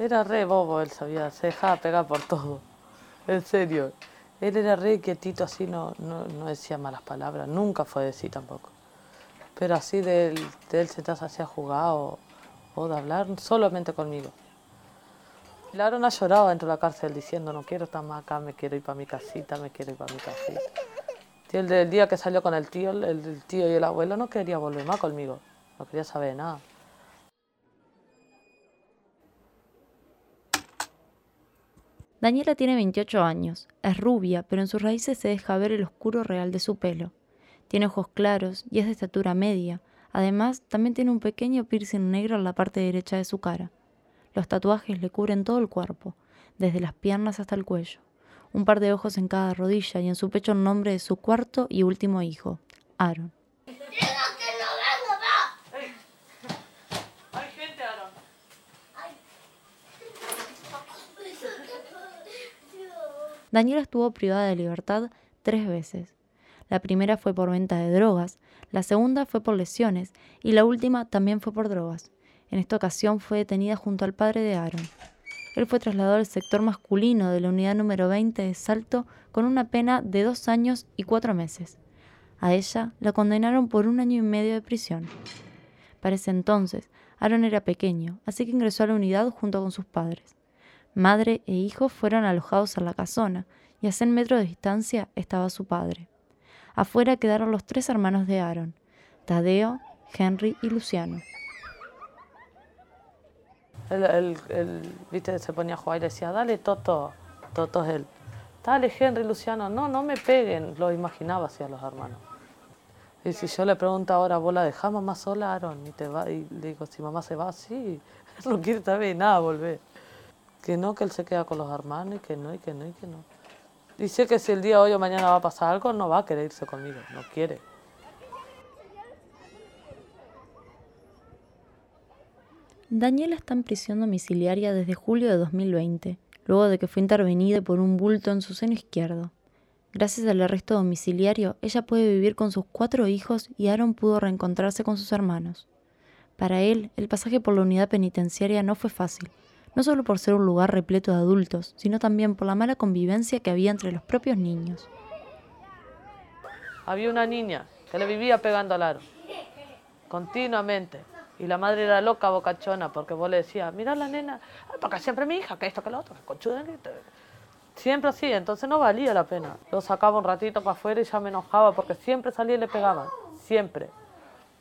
Era re bobo él, sabía, se dejaba pegar por todo. En serio. Él era re quietito, así no, no, no decía malas palabras, nunca fue de decir tampoco. Pero así de él, de él se te hacía jugar o, de hablar solamente conmigo. Aaron ha llorado dentro de la cárcel diciendo no quiero estar más acá, me quiero ir para mi casita, me quiero ir para mi casita. El del día que salió con el tío, el, el tío y el abuelo no quería volver más conmigo, no quería saber nada. Daniela tiene 28 años, es rubia, pero en sus raíces se deja ver el oscuro real de su pelo. Tiene ojos claros y es de estatura media. Además, también tiene un pequeño piercing negro en la parte derecha de su cara. Los tatuajes le cubren todo el cuerpo, desde las piernas hasta el cuello. Un par de ojos en cada rodilla y en su pecho el nombre de su cuarto y último hijo, Aaron. Daniela estuvo privada de libertad tres veces. La primera fue por venta de drogas, la segunda fue por lesiones y la última también fue por drogas. En esta ocasión fue detenida junto al padre de Aaron. Él fue trasladado al sector masculino de la unidad número 20 de Salto con una pena de dos años y cuatro meses. A ella la condenaron por un año y medio de prisión. Para ese entonces, Aaron era pequeño, así que ingresó a la unidad junto con sus padres. Madre e hijo fueron alojados a la casona y a 100 metros de distancia estaba su padre. Afuera quedaron los tres hermanos de Aaron, Tadeo, Henry y Luciano. Él, viste, se ponía a jugar y decía, dale Toto, Toto es él. Dale Henry, Luciano, no, no me peguen, lo imaginaba así a los hermanos. Y si yo le pregunto ahora, ¿vos la dejás mamá sola, Aaron? Y, te va, y le digo, si mamá se va, sí, no quiere saber nada, volver que no, que él se queda con los hermanos y que no, y que no, y que no. Dice que si el día hoy o mañana va a pasar algo, no va a querer irse conmigo, no quiere. Daniela está en prisión domiciliaria desde julio de 2020, luego de que fue intervenida por un bulto en su seno izquierdo. Gracias al arresto domiciliario, ella puede vivir con sus cuatro hijos y Aaron pudo reencontrarse con sus hermanos. Para él, el pasaje por la unidad penitenciaria no fue fácil, no solo por ser un lugar repleto de adultos, sino también por la mala convivencia que había entre los propios niños. Había una niña que le vivía pegando al aro, continuamente. Y la madre era loca, bocachona, porque vos le decías, mira la nena, porque siempre mi hija, que esto, que lo otro, que Siempre así, entonces no valía la pena. Lo sacaba un ratito para afuera y ya me enojaba, porque siempre salía y le pegaban, siempre.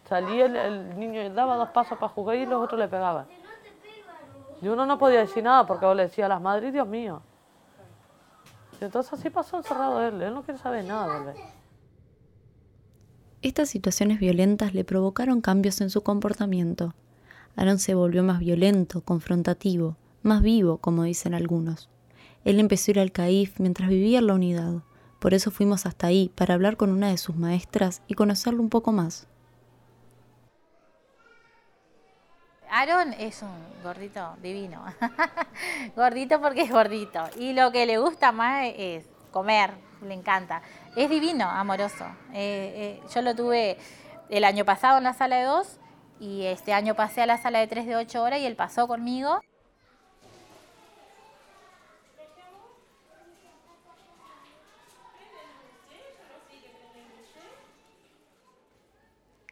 Salía el, el niño, daba dos pasos para jugar y los otros le pegaban. Y uno no podía decir nada porque vos le decía a las madres, Dios mío. Y entonces así pasó encerrado él, él no quiere saber nada de Estas situaciones violentas le provocaron cambios en su comportamiento. Aaron se volvió más violento, confrontativo, más vivo, como dicen algunos. Él empezó a ir al CAIF mientras vivía en la unidad. Por eso fuimos hasta ahí, para hablar con una de sus maestras y conocerlo un poco más. Aaron es un gordito divino. gordito porque es gordito. Y lo que le gusta más es comer, le encanta. Es divino, amoroso. Eh, eh, yo lo tuve el año pasado en la sala de dos y este año pasé a la sala de tres de ocho horas y él pasó conmigo.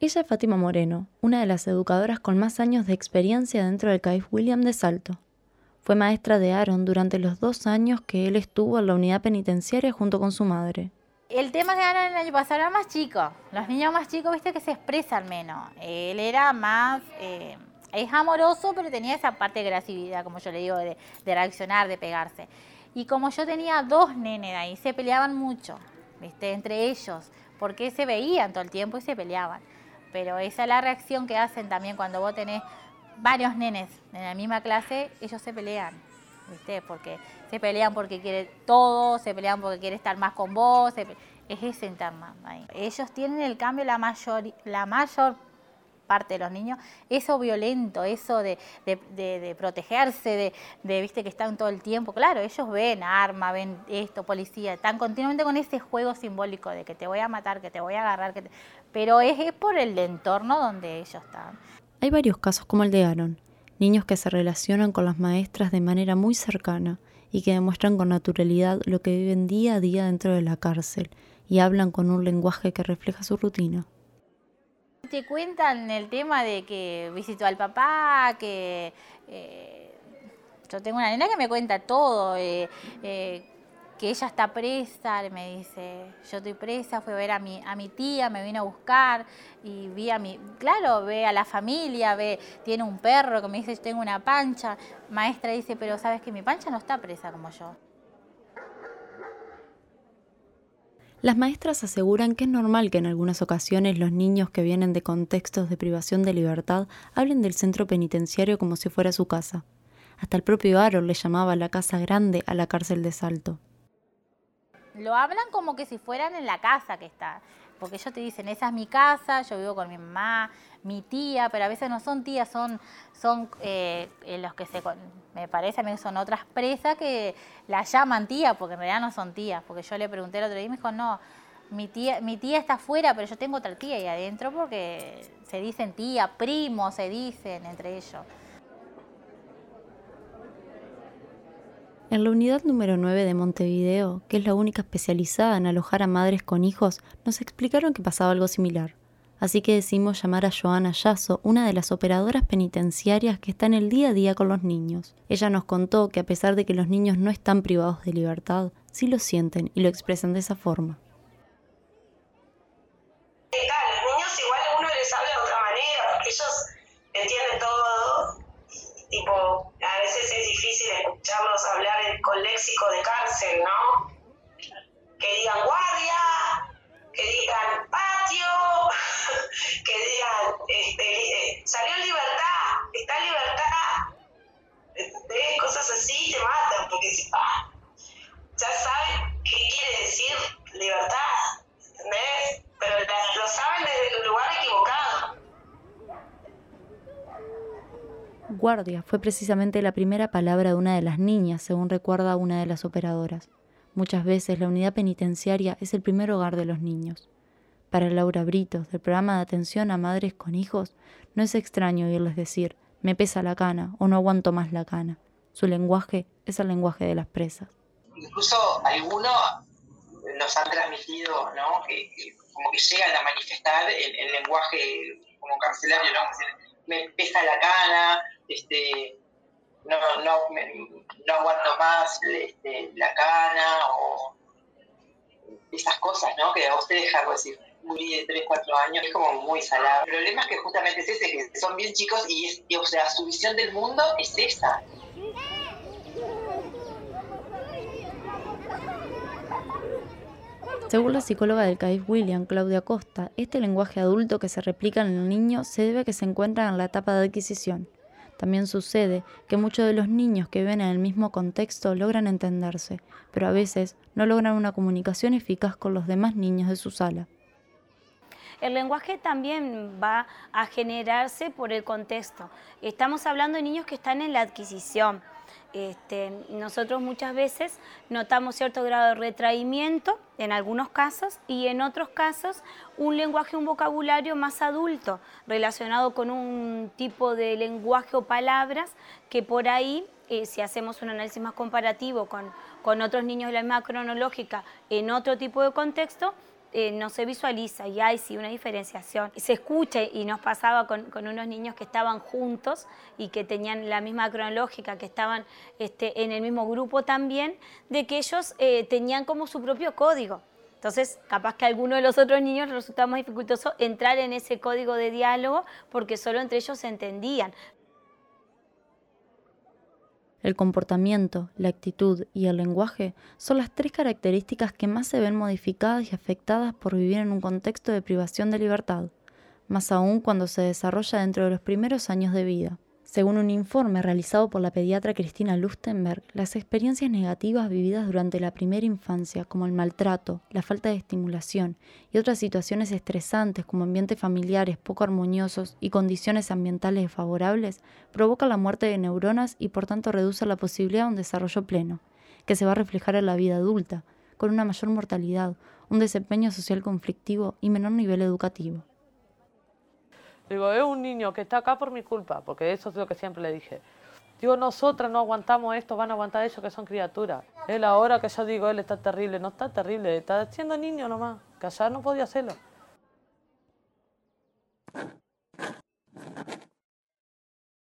Ella es Fátima Moreno, una de las educadoras con más años de experiencia dentro del CAIF William de Salto. Fue maestra de Aaron durante los dos años que él estuvo en la unidad penitenciaria junto con su madre. El tema de Aaron el año pasado era más chico. Los niños más chicos, viste que se expresan menos. Él era más... Eh, es amoroso, pero tenía esa parte de agresividad, como yo le digo, de, de reaccionar, de pegarse. Y como yo tenía dos nenes ahí, se peleaban mucho, ¿viste? Entre ellos, porque se veían todo el tiempo y se peleaban pero esa es la reacción que hacen también cuando vos tenés varios nenes en la misma clase, ellos se pelean, ¿viste? Porque se pelean porque quiere todo, se pelean porque quiere estar más con vos, es ese interno ahí. Ellos tienen el cambio, la mayor, la mayor parte de los niños, eso violento, eso de, protegerse, de, viste que están todo el tiempo. Claro, ellos ven arma, ven esto, policía, están continuamente con ese juego simbólico de que te voy a matar, que te voy a agarrar, que pero es, por el entorno donde ellos están. Hay varios casos como el de Aaron. niños que se relacionan con las maestras de manera muy cercana y que demuestran con naturalidad lo que viven día a día dentro de la cárcel y hablan con un lenguaje que refleja su rutina. Te cuentan el tema de que visitó al papá, que eh, yo tengo una nena que me cuenta todo, eh, eh, que ella está presa, me dice, yo estoy presa, fui a ver a mi, a mi tía, me vino a buscar y vi a mi, claro, ve a la familia, ve, tiene un perro que me dice, yo tengo una pancha. Maestra dice, pero sabes que mi pancha no está presa como yo. Las maestras aseguran que es normal que en algunas ocasiones los niños que vienen de contextos de privación de libertad hablen del centro penitenciario como si fuera su casa. Hasta el propio Aaron le llamaba la casa grande a la cárcel de Salto lo hablan como que si fueran en la casa que está. Porque ellos te dicen, esa es mi casa, yo vivo con mi mamá, mi tía, pero a veces no son tías, son, son eh, los que se, me parece a mí son otras presas que la llaman tía, porque en realidad no son tías. Porque yo le pregunté el otro día y me dijo, no, mi tía, mi tía está afuera, pero yo tengo otra tía ahí adentro porque se dicen tía, primo, se dicen entre ellos. En la unidad número 9 de Montevideo, que es la única especializada en alojar a madres con hijos, nos explicaron que pasaba algo similar. Así que decidimos llamar a Joana Yasso, una de las operadoras penitenciarias que está en el día a día con los niños. Ella nos contó que a pesar de que los niños no están privados de libertad, sí lo sienten y lo expresan de esa forma. ¿Qué tal? Los niños igual uno les habla de otra manera, ellos entienden todo, tipo, veces es difícil escucharlos hablar con léxico de cárcel, ¿no? Que digan guardia, que digan patio, que digan este, salió en libertad, está en libertad. ¿Ves? Cosas así te matan, porque si, ah, Fue precisamente la primera palabra de una de las niñas, según recuerda una de las operadoras. Muchas veces la unidad penitenciaria es el primer hogar de los niños. Para Laura Britos, del programa de atención a madres con hijos, no es extraño oírles decir, me pesa la cana o no aguanto más la cana. Su lenguaje es el lenguaje de las presas. Incluso algunos nos han transmitido, ¿no? Como que llegan a manifestar el, lenguaje como carcelario, ¿no? Me pesa la cana, este, no, no, no aguanto más este, la cana o esas cosas, ¿no? Que a usted deja decir, muy de 3, 4 años, es como muy salado. El problema es que justamente es ese, que son bien chicos y, y o sea, su visión del mundo es esa. Según la psicóloga del CAIF William, Claudia Costa, este lenguaje adulto que se replica en el niño se debe a que se encuentra en la etapa de adquisición. También sucede que muchos de los niños que viven en el mismo contexto logran entenderse, pero a veces no logran una comunicación eficaz con los demás niños de su sala. El lenguaje también va a generarse por el contexto. Estamos hablando de niños que están en la adquisición. Este, nosotros muchas veces notamos cierto grado de retraimiento en algunos casos y en otros casos un lenguaje, un vocabulario más adulto relacionado con un tipo de lenguaje o palabras que por ahí, eh, si hacemos un análisis más comparativo con, con otros niños de la misma cronológica en otro tipo de contexto, eh, no se visualiza y hay sí una diferenciación. Se escucha y nos pasaba con, unos niños que estaban juntos y que tenían la misma cronológica, que estaban este, en el mismo grupo también, de que ellos eh, tenían como su propio código. Entonces, capaz que a de los otros niños resultaba más dificultoso entrar en ese código de diálogo porque solo entre ellos se entendían. El comportamiento, la actitud y el lenguaje son las tres características que más se ven modificadas y afectadas por vivir en un contexto de privación de libertad, más aún cuando se desarrolla dentro de los primeros años de vida. Según un informe realizado por la pediatra Cristina Lustenberg, las experiencias negativas vividas durante la primera infancia, como el maltrato, la falta de estimulación y otras situaciones estresantes como ambientes familiares poco armoniosos y condiciones ambientales desfavorables, provocan la muerte de neuronas y por tanto reducen la posibilidad de un desarrollo pleno, que se va a reflejar en la vida adulta, con una mayor mortalidad, un desempeño social conflictivo y menor nivel educativo. Digo, es un niño que está acá por mi culpa, porque eso es lo que siempre le dije. Digo, nosotras no aguantamos esto, van a aguantar ellos que son criaturas. Él ahora que yo digo, él está terrible, no está terrible, está siendo niño nomás, que allá no podía hacerlo.